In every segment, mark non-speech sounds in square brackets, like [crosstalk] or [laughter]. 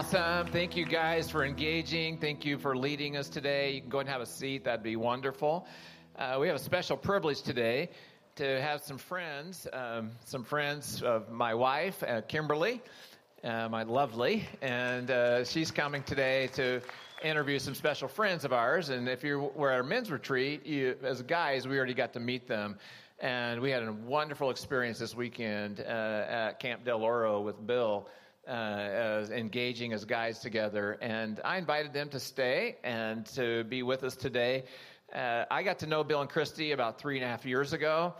Awesome. Thank you guys for engaging. Thank you for leading us today. You can go and have a seat. That'd be wonderful. Uh, we have a special privilege today to have some friends, um, some friends of my wife, uh, Kimberly, uh, my lovely, and uh, she's coming today to interview some special friends of ours. And if you were at our men's retreat, you, as guys, we already got to meet them. And we had a wonderful experience this weekend uh, at Camp Del Oro with Bill uh, as engaging as guys together. And I invited them to stay and to be with us today. Uh, I got to know Bill and Kristi about three and a half years ago.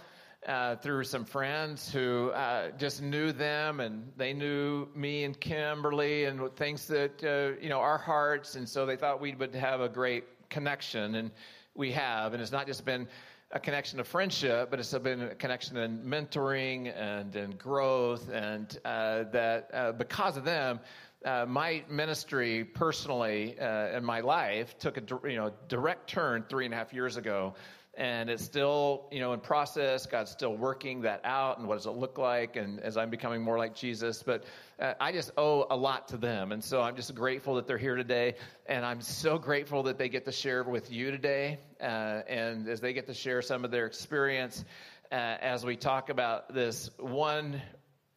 Uh, through some friends who uh, just knew them and they knew me and Kimberly and things that, uh, you know, our hearts. And so they thought we would have a great connection. And we have. And it's not just been a connection of friendship, but it's been a connection in mentoring and in growth, and uh, that uh, because of them, uh, my ministry personally uh, in my life took a you know direct turn three and a half years ago and it's still you know in process. God's still working that out and what does it look like and as i'm becoming more like jesus. But uh, i just owe a lot to them. And so i'm just grateful that they're here today. And i'm so grateful that they get to share with you today uh, and as they get to share some of their experience uh, as we talk about this one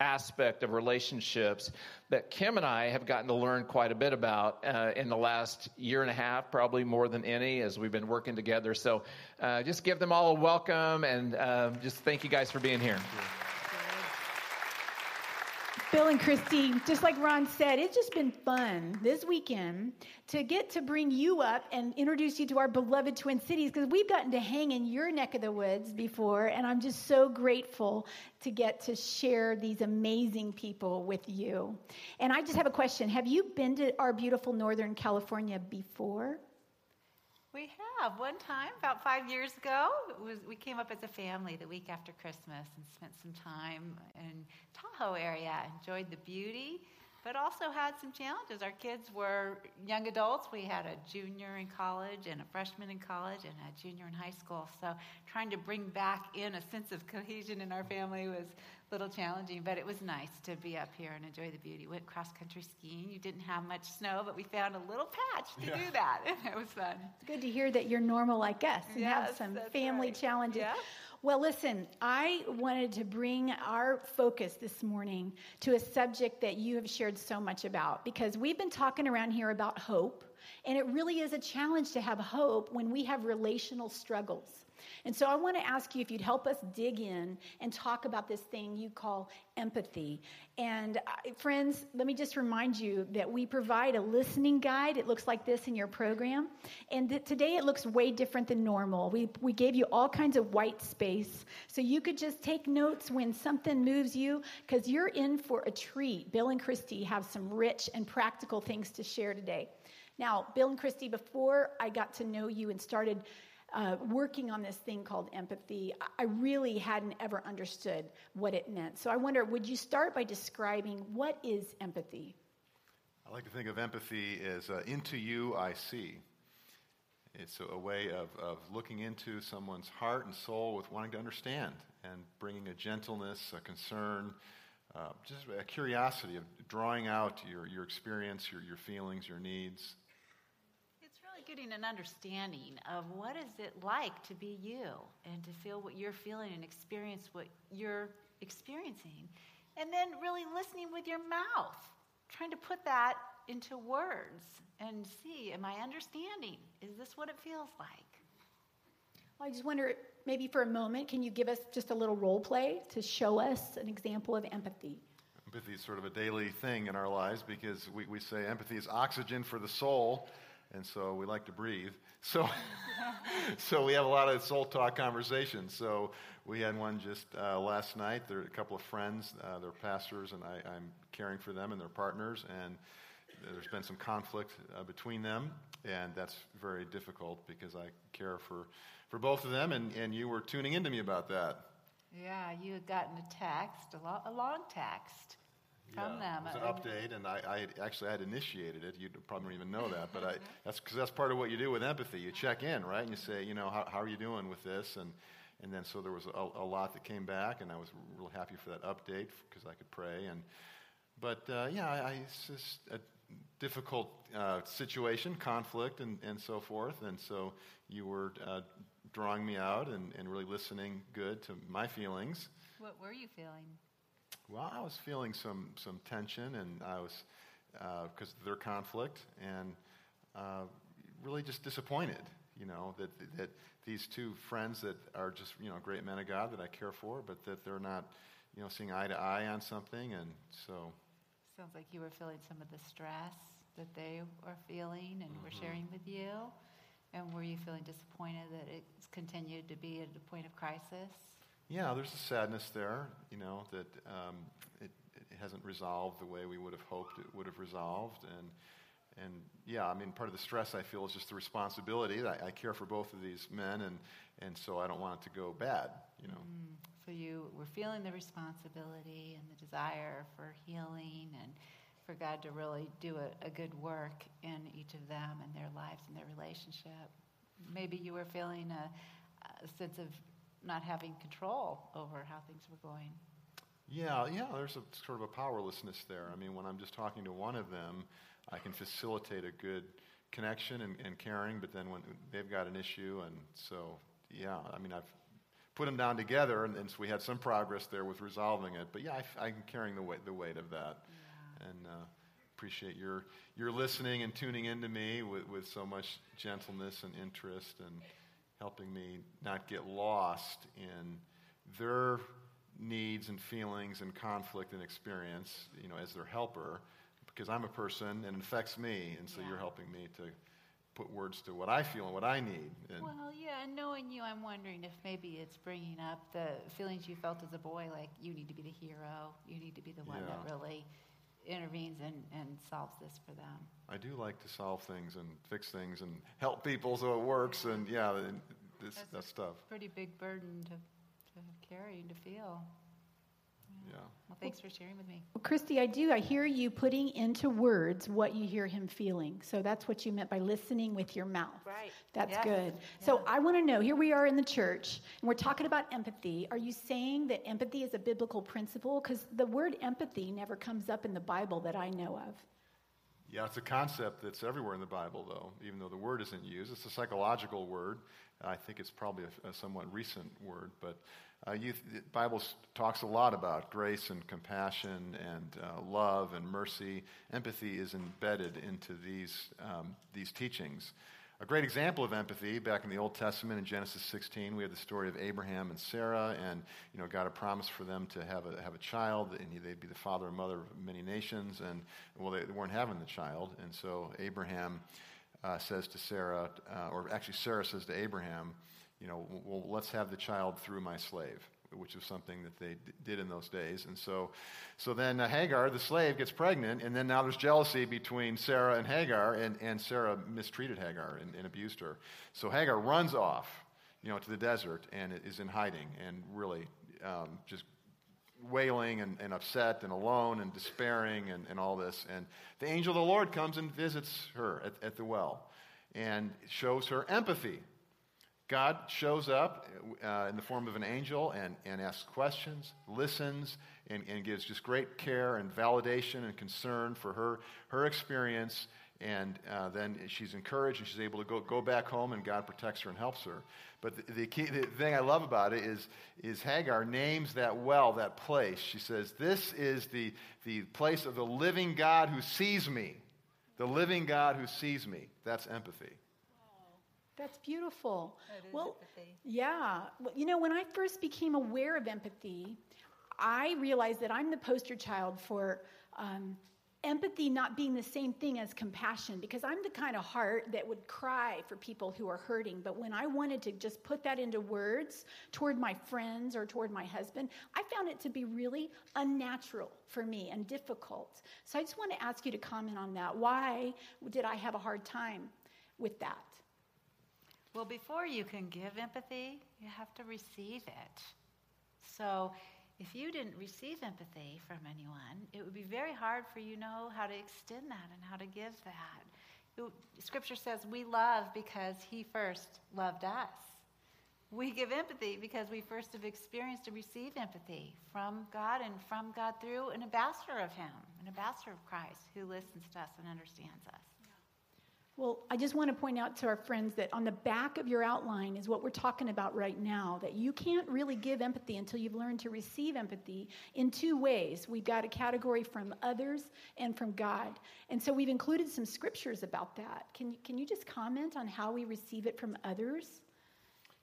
aspect of relationships that Kim and I have gotten to learn quite a bit about uh, in the last year and a half, probably more than any, as we've been working together. So uh, just give them all a welcome and uh, just thank you guys for being here. Bill and Kristi, just like Ron said, it's just been fun this weekend to get to bring you up and introduce you to our beloved Twin Cities because we've gotten to hang in your neck of the woods before, and I'm just so grateful to get to share these amazing people with you. And I just have a question Have you been to our beautiful Northern California before? We have. One time, about five years ago, was, we came up as a family the week after Christmas and spent some time in Tahoe area, enjoyed the beauty, but also had some challenges. Our kids were young adults. We had a junior in college and a freshman in college and a junior in high school. So trying to bring back in a sense of cohesion in our family was little challenging, but it was nice to be up here and enjoy the beauty. Went cross country skiing. You didn't have much snow, but we found a little patch to yeah. do that. [laughs] it was fun. It's good to hear that you're normal like us and yes, have some family right. challenges. Yeah. Well, listen, I wanted to bring our focus this morning to a subject that you have shared so much about because we've been talking around here about hope, and it really is a challenge to have hope when we have relational struggles. And so I want to ask you if you'd help us dig in and talk about this thing you call empathy. And uh, friends, let me just remind you that we provide a listening guide. It looks like this in your program. And th- today it looks way different than normal. We, we gave you all kinds of white space so you could just take notes when something moves you because you're in for a treat. Bill and Kristi have some rich and practical things to share today. Now, Bill and Kristi, before I got to know you and started uh, working on this thing called empathy, I really hadn't ever understood what it meant. So I wonder, would you start by describing what is empathy? I like to think of empathy as uh, into you I see. It's a, a way of, of looking into someone's heart and soul with wanting to understand and bringing a gentleness, a concern, uh, just a curiosity of drawing out your, your experience, your, your feelings, your needs, getting an understanding of what is it like to be you and to feel what you're feeling and experience what you're experiencing. And then really listening with your mouth, trying to put that into words and see, am I understanding? Is this what it feels like? Well, I just wonder, maybe for a moment, can you give us just a little role play to show us an example of empathy? Empathy is sort of a daily thing in our lives because we, we say empathy is oxygen for the soul and so we like to breathe. So, [laughs] so we have a lot of soul talk conversations. So we had one just uh, last night. There are a couple of friends, uh, they're pastors, and I, am caring for them and their partners. And there's been some conflict uh, between them, and that's very difficult because I care for, for both of them. And, and you were tuning into me about that. Yeah, you had gotten a text, a, lo- a long text from yeah, them. It was an update, and I, I actually had initiated it. You probably don't even know that, but I, that's because that's part of what you do with empathy. You check in, right? And you say, you know, how, how are you doing with this? And and then so there was a, a lot that came back, and I was real happy for that update because I could pray. And but uh, yeah, I, I just a difficult uh, situation, conflict, and, and so forth. And so you were uh, drawing me out and, and really listening good to my feelings. What were you feeling? Well, I was feeling some, some tension, and I was, because uh, of their conflict, and uh, really just disappointed, you know, that, that these two friends that are just, you know, great men of God that I care for, but that they're not, you know, seeing eye to eye on something, and so. Sounds like you were feeling some of the stress that they were feeling and mm-hmm. were sharing with you. And were you feeling disappointed that it's continued to be at a point of crisis? Yeah, there's a sadness there, you know, that um, it, it, hasn't resolved the way we would have hoped it would have resolved. And, and yeah, I mean, part of the stress I feel is just the responsibility. I, I care for both of these men, and, and so I don't want it to go bad, you know. Mm. So you were feeling the responsibility and the desire for healing and for God to really do a, a good work in each of them and their lives and their relationship. Maybe you were feeling a, a sense of not having control over how things were going. Yeah, yeah, there's a sort of a powerlessness there. I mean, when I'm just talking to one of them, I can facilitate a good connection and, and caring, but then when they've got an issue, and so, yeah, I mean, I've put them down together, and, and so we had some progress there with resolving it. But yeah, I, am carrying the weight, the weight of that. Yeah and uh, appreciate your, your listening and tuning into me with, with so much gentleness and interest and helping me not get lost in their needs and feelings and conflict and experience, you know, as their helper, because I'm a person and it affects me, and so yeah. you're helping me to put words to what I feel and what I need. And well, yeah, and knowing you, I'm wondering if maybe it's bringing up the feelings you felt as a boy, like you need to be the hero, you need to be the one yeah. that really intervenes and, and solves this for them. I do like to solve things and fix things and help people so it works. And yeah, this, That's that stuff. Pretty big burden to, to carry to feel. Yeah. Well, thanks for sharing with me. Well, Kristi, I do. I hear you putting into words what you hear him feeling. So that's what you meant by listening with your mouth. Right. That's yes. good. Yeah. So I want to know here we are in the church, and we're talking about empathy. Are you saying that empathy is a biblical principle? Because the word empathy never comes up in the Bible that I know of. Yeah, it's a concept that's everywhere in the Bible, though, even though the word isn't used. It's a psychological word. I think it's probably a, a somewhat recent word, but uh, you, the Bible talks a lot about grace and compassion and uh, love and mercy. Empathy is embedded into these, um, these teachings. A great example of empathy back in the Old Testament in Genesis 16, we have the story of Abraham and Sarah, and you know God had promised for them to have a, have a child, and they'd be the father and mother of many nations. And well, they, weren't having the child, and so Abraham uh, says to Sarah, uh, or actually Sarah says to Abraham, you know, well, let's have the child through my slave, which was something that they d- did in those days. And so, so then uh, Hagar, the slave, gets pregnant, and then now there's jealousy between Sarah and Hagar, and, and Sarah mistreated Hagar and, and abused her. So Hagar runs off, you know, to the desert and is in hiding and really um, just wailing and, and, upset and alone and despairing and, and all this. And the angel of the Lord comes and visits her at, at the well and shows her empathy God shows up uh, in the form of an angel and, and asks questions, listens, and, and gives just great care and validation and concern for her, her experience. And uh, then she's encouraged and she's able to go, go back home, and God protects her and helps her. But the, the, key, the thing I love about it is, is Hagar names that well, that place. She says, This is the, the place of the living God who sees me. The living God who sees me. That's empathy. That's beautiful. well, empathy. yeah. Well, you know, when I first became aware of empathy, I realized that I'm the poster child for um, empathy not being the same thing as compassion because I'm the kind of heart that would cry for people who are hurting. But when I wanted to just put that into words toward my friends or toward my husband, I found it to be really unnatural for me and difficult. So I just want to ask you to comment on that. Why did I have a hard time with that? Well, before you can give empathy, you have to receive it. So, if you didn't receive empathy from anyone, it would be very hard for you to know how to extend that and how to give that. It, scripture says we love because he first loved us. We give empathy because we first have experienced and received empathy from God and from God through an ambassador of him, an ambassador of Christ who listens to us and understands us. Well, I just want to point out to our friends that on the back of your outline is what we're talking about right now that you can't really give empathy until you've learned to receive empathy in two ways. We've got a category from others and from God. And so we've included some scriptures about that. Can you, can you just comment on how we receive it from others?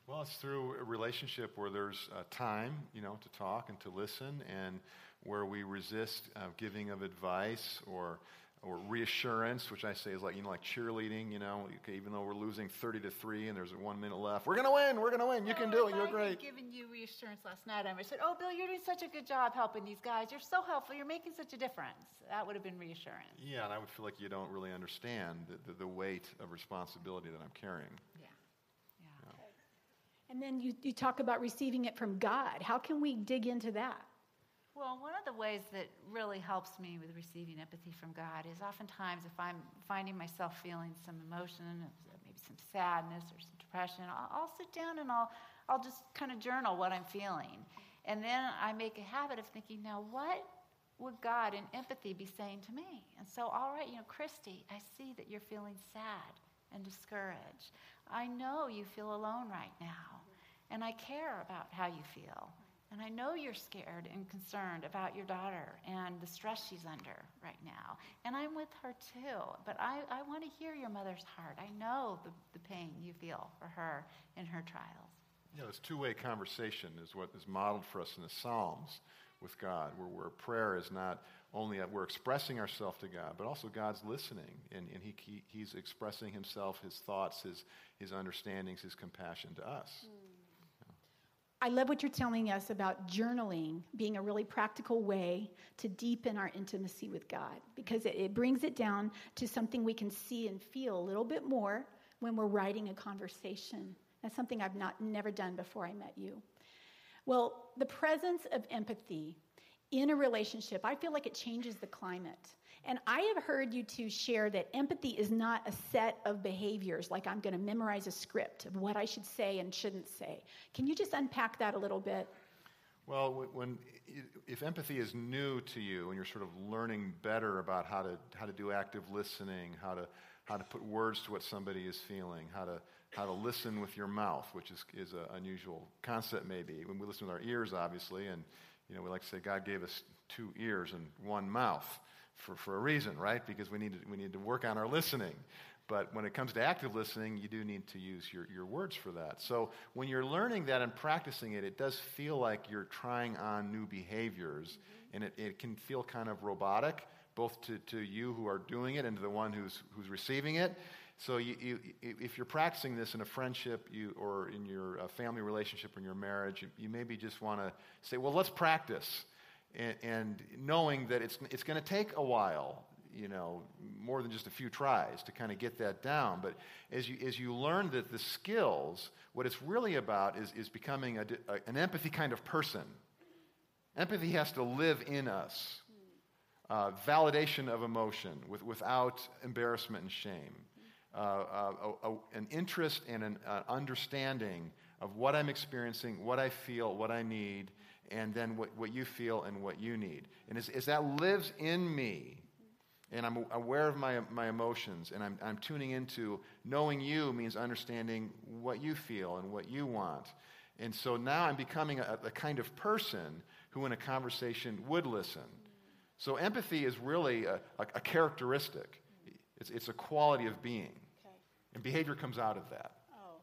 Well, it's through a relationship where there's uh, time, you know, to talk and to listen, and where we resist uh, giving of advice or or reassurance, which I say is like you know like cheerleading. You know, okay, even though we're losing thirty to three and there's one minute left, we're gonna win. We're gonna win. You can do it. You're I great. giving you reassurance last night. I said, "Oh, Bill, you're doing such a good job helping these guys. You're so helpful. You're making such a difference." That would have been reassurance. Yeah, and I would feel like you don't really understand the, the, the weight of responsibility that I'm carrying. Yeah. Yeah. And then you, you talk about receiving it from God. How can we dig into that? Well, one of the ways that really helps me with receiving empathy from God is oftentimes if I'm finding myself feeling some emotion, maybe some sadness or some depression, I'll, I'll sit down and I'll, I'll just kind of journal what I'm feeling. And then I make a habit of thinking, now what would God in empathy be saying to me? And so, all right, you know, Kristi, I see that you're feeling sad and discouraged. I know you feel alone right now, and I care about how you feel. And I know you're scared and concerned about your daughter and the stress she's under right now. And I'm with her too. But I, I want to hear your mother's heart. I know the, the pain you feel for her in her trials. Yeah, this two way conversation is what is modeled for us in the Psalms with God, where, where prayer is not only that we're expressing ourselves to God, but also God's listening. And, and he, he, He's expressing Himself, His thoughts, His, his understandings, His compassion to us. Mm. I love what you're telling us about journaling being a really practical way to deepen our intimacy with God because it, it, brings it down to something we can see and feel a little bit more when we're writing a conversation. That's something I've not never done before I met you. Well, the presence of empathy in a relationship, I feel like it changes the climate. And I have heard you two share that empathy is not a set of behaviors, like I'm going to memorize a script of what I should say and shouldn't say. Can you just unpack that a little bit? Well, when, if empathy is new to you and you're sort of learning better about how to, how to do active listening, how to, how to put words to what somebody is feeling, how to, how to listen with your mouth, which is, is an unusual concept maybe. When we listen with our ears, obviously, and you know, we like to say God gave us two ears and one mouth for, for a reason, right? Because we need, to, we need to work on our listening. But when it comes to active listening, you do need to use your, your words for that. So when you're learning that and practicing it, it does feel like you're trying on new behaviors, mm-hmm. and it, it can feel kind of robotic, both to, to you who are doing it and to the one who's, who's receiving it. So you, you, if you're practicing this in a friendship you, or in your uh, family relationship or in your marriage, you, you maybe just want to say, well, let's practice and, and knowing that it's, it's going to take a while, you know, more than just a few tries to kind of get that down. But as you, as you learn that the skills, what it's really about is, is becoming a, a, an empathy kind of person. Empathy has to live in us. Uh, validation of emotion with, without embarrassment and shame. Uh, uh, an interest and an uh, understanding of what I'm experiencing, what I feel, what I need, and then what, what you feel and what you need. And as, as that lives in me, and I'm aware of my, my emotions, and I'm, I'm tuning into knowing you means understanding what you feel and what you want. And so now I'm becoming a, a kind of person who, in a conversation, would listen. So empathy is really a, a, a characteristic, it's, it's a quality of being. Okay. And behavior comes out of that.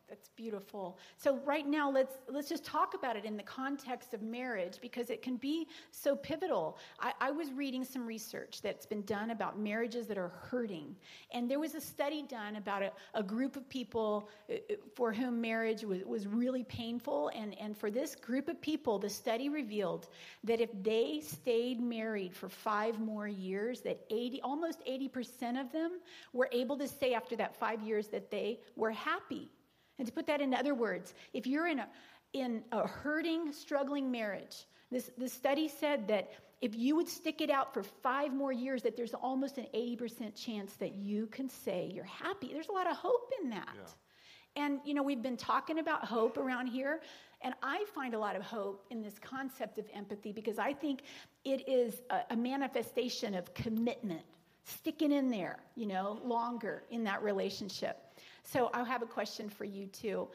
That's beautiful. So right now let's let's just talk about it in the context of marriage because it can be so pivotal. I, I, was reading some research that's been done about marriages that are hurting. And there was a study done about a, a group of people uh, uh, for whom marriage was, was really painful. And, and for this group of people, the study revealed that if they stayed married for five more years, that 80 almost 80% of them were able to say after that five years that they were happy and to put that in other words, if you're in a, in a hurting, struggling marriage, this, this study said that if you would stick it out for five more years, that there's almost an 80% chance that you can say you're happy. There's a lot of hope in that. Yeah. And, you know, we've been talking about hope around here. And I find a lot of hope in this concept of empathy because I think it is a, a manifestation of commitment, sticking in there, you know, longer in that relationship. So I have a question for you too.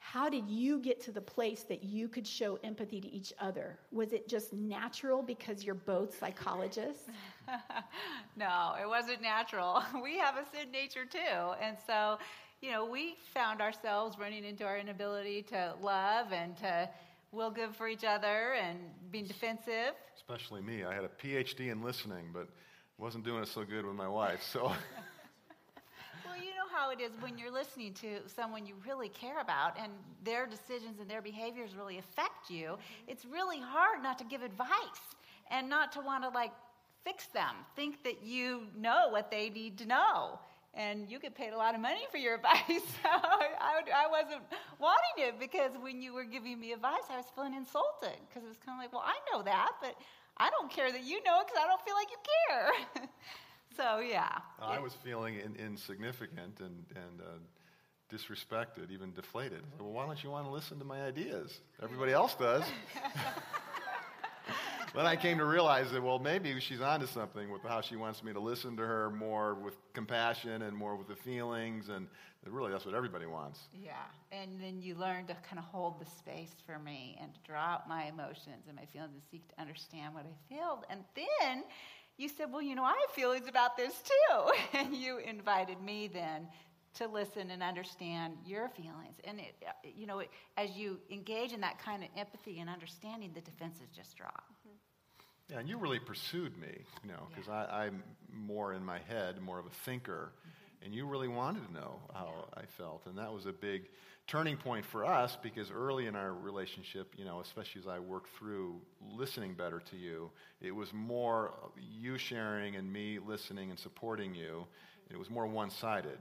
How did you get to the place that you could show empathy to each other? Was it just natural because you're both psychologists? [laughs] no, it wasn't natural. [laughs] We have a sin nature too. And so, you know, we found ourselves running into our inability to love and to will good for each other and being defensive. Especially me. I had a PhD in listening, but wasn't doing it so good with my wife. So [laughs] how it is when you're listening to someone you really care about and their decisions and their behaviors really affect you. Mm-hmm. It's really hard not to give advice and not to want to like fix them. Think that you know what they need to know. And you get paid a lot of money for your [laughs] advice. so [laughs] I, I wasn't wanting it because when you were giving me advice, I was feeling insulted because it was kind of like, well, I know that, but I don't care that you know it because I don't feel like you care. [laughs] So, yeah. I was feeling in, insignificant and, and uh, disrespected, even deflated. Said, well, why don't you want to listen to my ideas? Everybody else does. [laughs] then I came to realize that, well, maybe she's onto something with how she wants me to listen to her more with compassion and more with the feelings. And really, that's what everybody wants. Yeah. And then you learn to kind of hold the space for me and to draw out my emotions and my feelings and seek to understand what I feel. And then you said, Well, you know, I have feelings about this too. [laughs] And you invited me then to listen and understand your feelings. And, it, uh, you know, it, as you engage in that kind of empathy and understanding, the defenses just drop. Yeah, and you really pursued me, you know, because yeah. I'm more in my head, more of a thinker. Mm-hmm. And you really wanted to know how. I felt. And that was a big turning point for us because early in our relationship, you know, especially as I worked through listening better to you, it was more you sharing and me listening and supporting you. It was more one sided.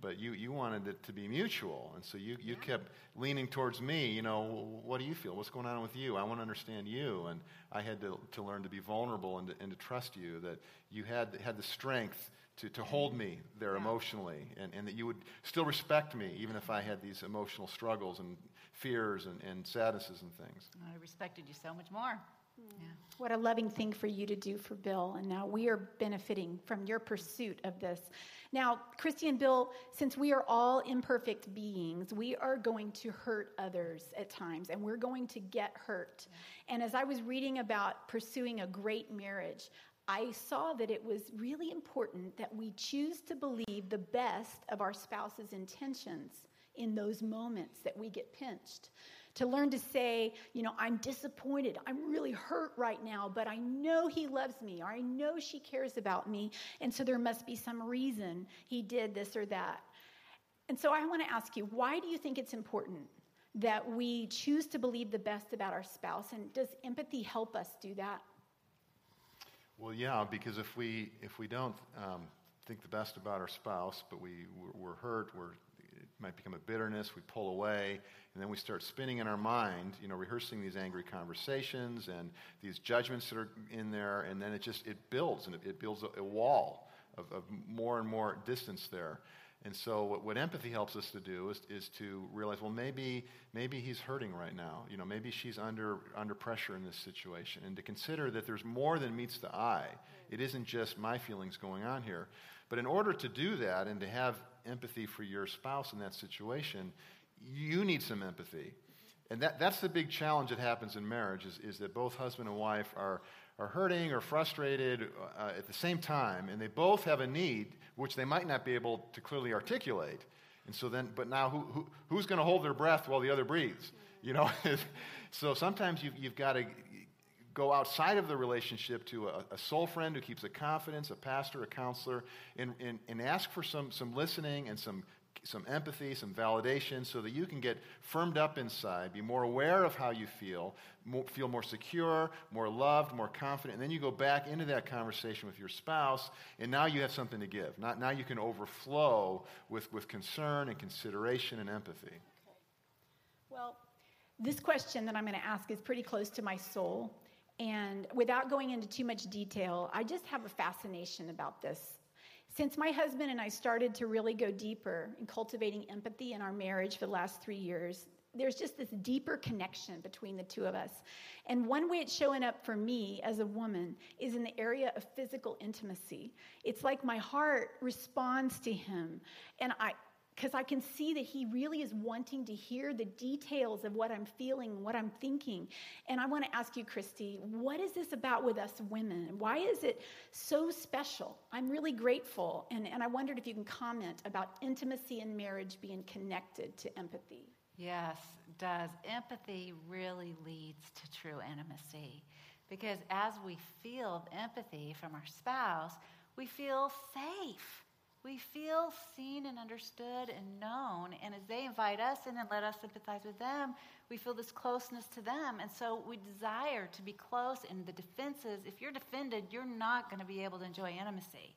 But you, you wanted it to be mutual. And so you, you yeah. kept leaning towards me. You know, what do you feel? What's going on with you? I want to understand you. And I had to, to learn to be vulnerable and to, and to trust you, that you had, had the strength to, to hold me there yeah. emotionally, and, and that you would still respect me, even if I had these emotional struggles and fears and, and sadnesses and things. I respected you so much more. Hmm. Yeah. What a loving thing for you to do for Bill. And now we are benefiting from your pursuit of this. Now, Kristi and Bill, since we are all imperfect beings, we are going to hurt others at times and we're going to get hurt. And as I was reading about pursuing a great marriage, I saw that it was really important that we choose to believe the best of our spouse's intentions in those moments that we get pinched. To learn to say, you know, I'm disappointed, I'm really hurt right now, but I know he loves me, or I know she cares about me, and so there must be some reason he did this or that. And so I want to ask you, why do you think it's important that we choose to believe the best about our spouse? And does empathy help us do that? Well, yeah, because if we if we don't um, think the best about our spouse, but we we're, hurt, we're might become a bitterness. We pull away, and then we start spinning in our mind, you know, rehearsing these angry conversations and these judgments that are in there, and then it just it builds and it, it builds a, a wall of, of more and more distance there. And so, what, what, empathy helps us to do is, is to realize, well, maybe, maybe he's hurting right now. You know, maybe she's under, under pressure in this situation. And to consider that there's more than meets the eye. It isn't just my feelings going on here. But in order to do that and to have empathy for your spouse in that situation, you need some empathy. And that, that's the big challenge that happens in marriage is, is that both husband and wife are, are hurting or frustrated uh, at the same time, and they both have a need which they might not be able to clearly articulate. And so then, but now who, who who's going to hold their breath while the other breathes? You know? [laughs] so sometimes you've, you've got to go outside of the relationship to a, a, soul friend who keeps a confidence, a pastor, a counselor, and, and, and ask for some, some listening and some some empathy, some validation, so that you can get firmed up inside, be more aware of how you feel, more, feel more secure, more loved, more confident. And then you go back into that conversation with your spouse, and now you have something to give. Not, now you can overflow with, with concern and consideration and empathy. Okay. Well, this question that I'm going to ask is pretty close to my soul. And without going into too much detail, I just have a fascination about this since my husband and I started to really go deeper in cultivating empathy in our marriage for the last three years, there's just this deeper connection between the two of us. And one way it's showing up for me as a woman is in the area of physical intimacy. It's like my heart responds to him. And I, because I can see that he really is wanting to hear the details of what I'm feeling, what I'm thinking. And I want to ask you, Kristi, what is this about with us women? Why is it so special? I'm really grateful. And, and I wondered if you can comment about intimacy in marriage being connected to empathy. Yes, does. Empathy really leads to true intimacy. Because as we feel empathy from our spouse, we feel safe we feel seen and understood and known. And as they invite us in and let us sympathize with them, we feel this closeness to them. And so we desire to be close. And the defenses, if you're defended, you're not going to be able to enjoy intimacy.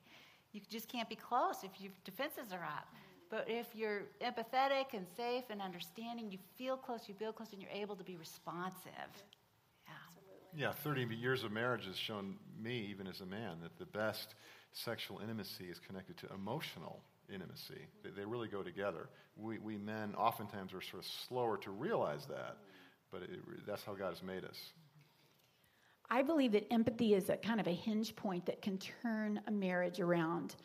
You just can't be close if your defenses are up. But if you're empathetic and safe and understanding, you feel close, you feel close, and you're able to be responsive. Yeah. Yeah, 30 years of marriage has shown me, even as a man, that the best sexual intimacy is connected to emotional intimacy. They, they really go together. We, we men oftentimes are sort of slower to realize that, but it, that's how God has made us. I believe that empathy is a kind of a hinge point that can turn a marriage around.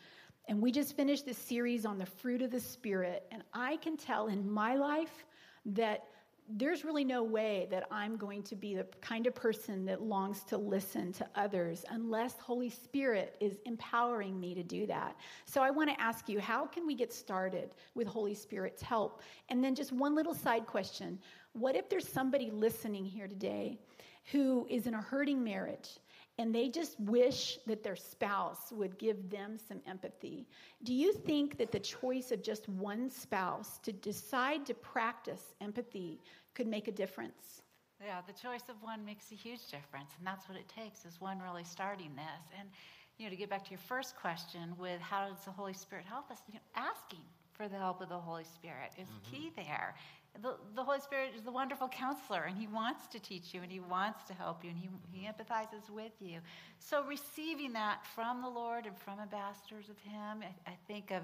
And we just finished this series on the fruit of the Spirit, and I can tell in my life that there's really no way that I'm going to be the kind of person that longs to listen to others unless Holy Spirit is empowering me to do that. So I want to ask you, how can we get started with Holy Spirit's help? And then just one little side question. What if there's somebody listening here today who is in a hurting marriage and they just wish that their spouse would give them some empathy. Do you think that the choice of just one spouse to decide to practice empathy could make a difference? Yeah, the choice of one makes a huge difference, and that's what it takes is one really starting this. And you know, to get back to your first question with how does the Holy Spirit help us, you know, asking for the help of the Holy Spirit is mm-hmm. key there the, the Holy Spirit is the wonderful counselor, and He wants to teach you, and He wants to help you, and He, he empathizes with you. So, receiving that from the Lord and from ambassadors of Him, I, I think of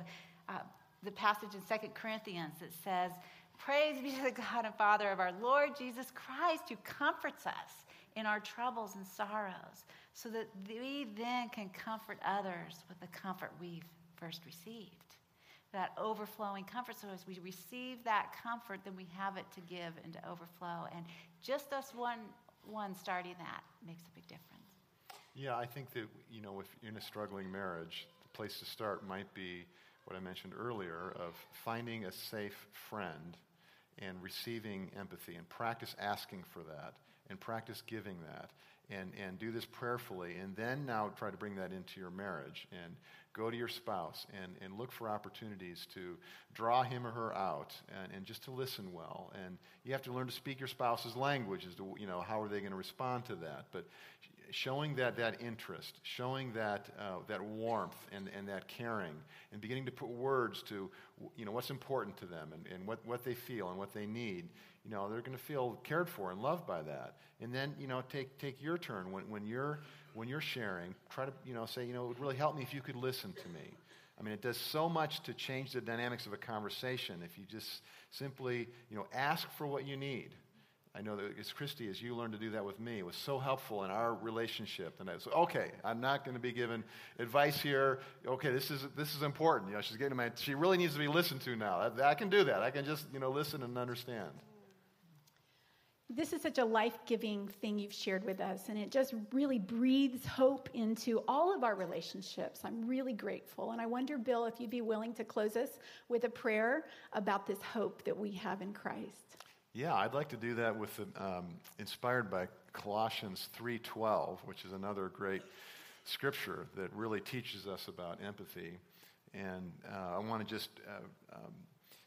uh, the passage in Second Corinthians that says, Praise be to the God and Father of our Lord Jesus Christ, who comforts us in our troubles and sorrows, so that we then can comfort others with the comfort we've first received that overflowing comfort. So as we receive that comfort, then we have it to give and to overflow. And just us one one starting that makes a big difference. Yeah, I think that you know, if in a struggling marriage, the place to start might be what I mentioned earlier of finding a safe friend and receiving empathy and practice asking for that and practice giving that and, and do this prayerfully and then now try to bring that into your marriage and go to your spouse and, and look for opportunities to draw him or her out and, and just to listen well. And you have to learn to speak your spouse's language as to, you know, how are they going to respond to that. But showing that, that interest, showing that, uh, that warmth and, and that caring, and beginning to put words to, you know, what's important to them and, and what, what they feel and what they need, you know, they're going to feel cared for and loved by that. And then, you know, take, take your turn when, when you're when you're sharing, try to, you know, say, you know, it would really help me if you could listen to me. I mean, it does so much to change the dynamics of a conversation if you just simply, you know, ask for what you need. I know that as Kristi, as you learned to do that with me, it was so helpful in our relationship. And I was okay. I'm not going to be given advice here. Okay, this is this is important. You know, she's getting my. She really needs to be listened to now. I, I can do that. I can just you know listen and understand. This is such a life giving thing you've shared with us, and it just really breathes hope into all of our relationships. I'm really grateful. And I wonder, Bill, if you'd be willing to close us with a prayer about this hope that we have in Christ. Yeah, I'd like to do that with um, inspired by Colossians 3:12, which is another great scripture that really teaches us about empathy. And uh, I want to just uh, um,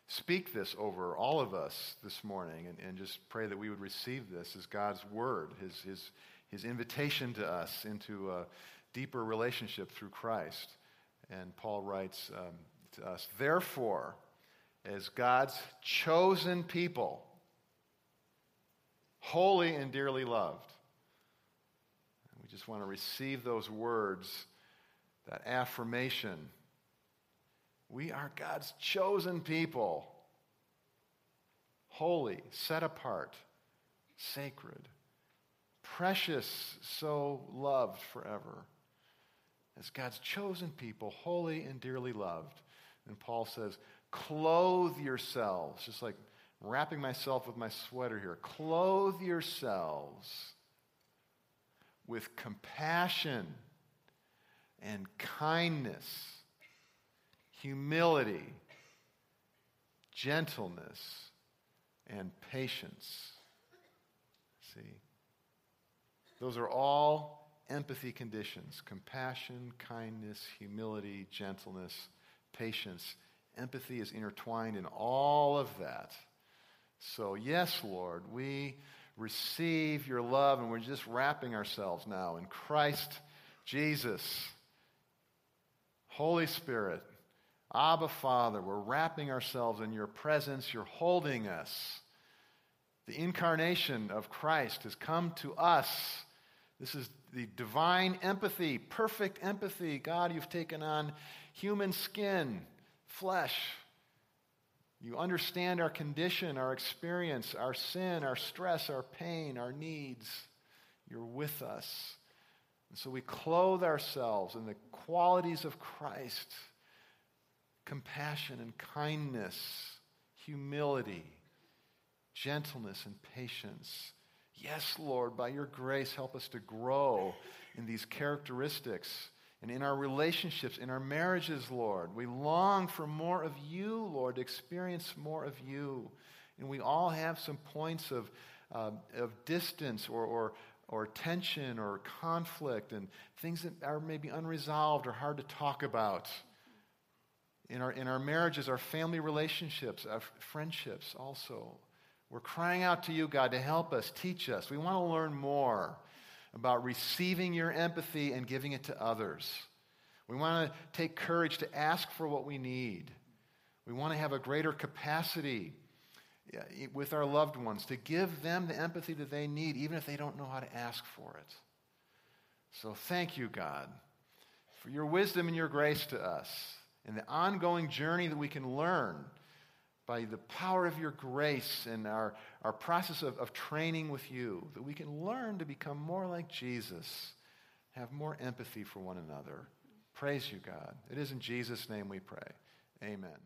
speak this over all of us this morning and, and just pray that we would receive this as God's word, his, his, his invitation to us into a deeper relationship through Christ. And Paul writes um, to us, Therefore, as God's chosen people, holy and dearly loved, we just want to receive those words, that affirmation we are God's chosen people, holy, set apart, sacred, precious, so loved forever. As God's chosen people, holy and dearly loved. And Paul says, clothe yourselves, just like wrapping myself with my sweater here. Clothe yourselves with compassion and kindness, humility, gentleness, and patience. See? Those are all empathy conditions compassion, kindness, humility, gentleness, patience. Empathy is intertwined in all of that. So, yes, Lord, we receive your love, and we're just wrapping ourselves now in Christ Jesus. Holy Spirit, Abba Father, we're wrapping ourselves in your presence. You're holding us. The incarnation of Christ has come to us. This is the divine empathy, perfect empathy. God, you've taken on human skin, flesh. You understand our condition, our experience, our sin, our stress, our pain, our needs. You're with us. And so we clothe ourselves in the qualities of Christ compassion and kindness, humility, gentleness, and patience. Yes, Lord, by your grace, help us to grow in these characteristics and in our relationships, in our marriages, Lord. We long for more of you, Lord, to experience more of you. And we all have some points of, uh, of distance or, or, or tension or conflict and things that are maybe unresolved or hard to talk about. In our, in our marriages, our family relationships, our friendships also. We're crying out to you, God, to help us, teach us. We want to learn more about receiving your empathy and giving it to others. We want to take courage to ask for what we need. We want to have a greater capacity with our loved ones to give them the empathy that they need, even if they don't know how to ask for it. So thank you, God, for your wisdom and your grace to us and the ongoing journey that we can learn by the power of your grace and our, our process of, of training with you, that we can learn to become more like Jesus, have more empathy for one another. Praise you, God. It is in Jesus' name we pray. Amen.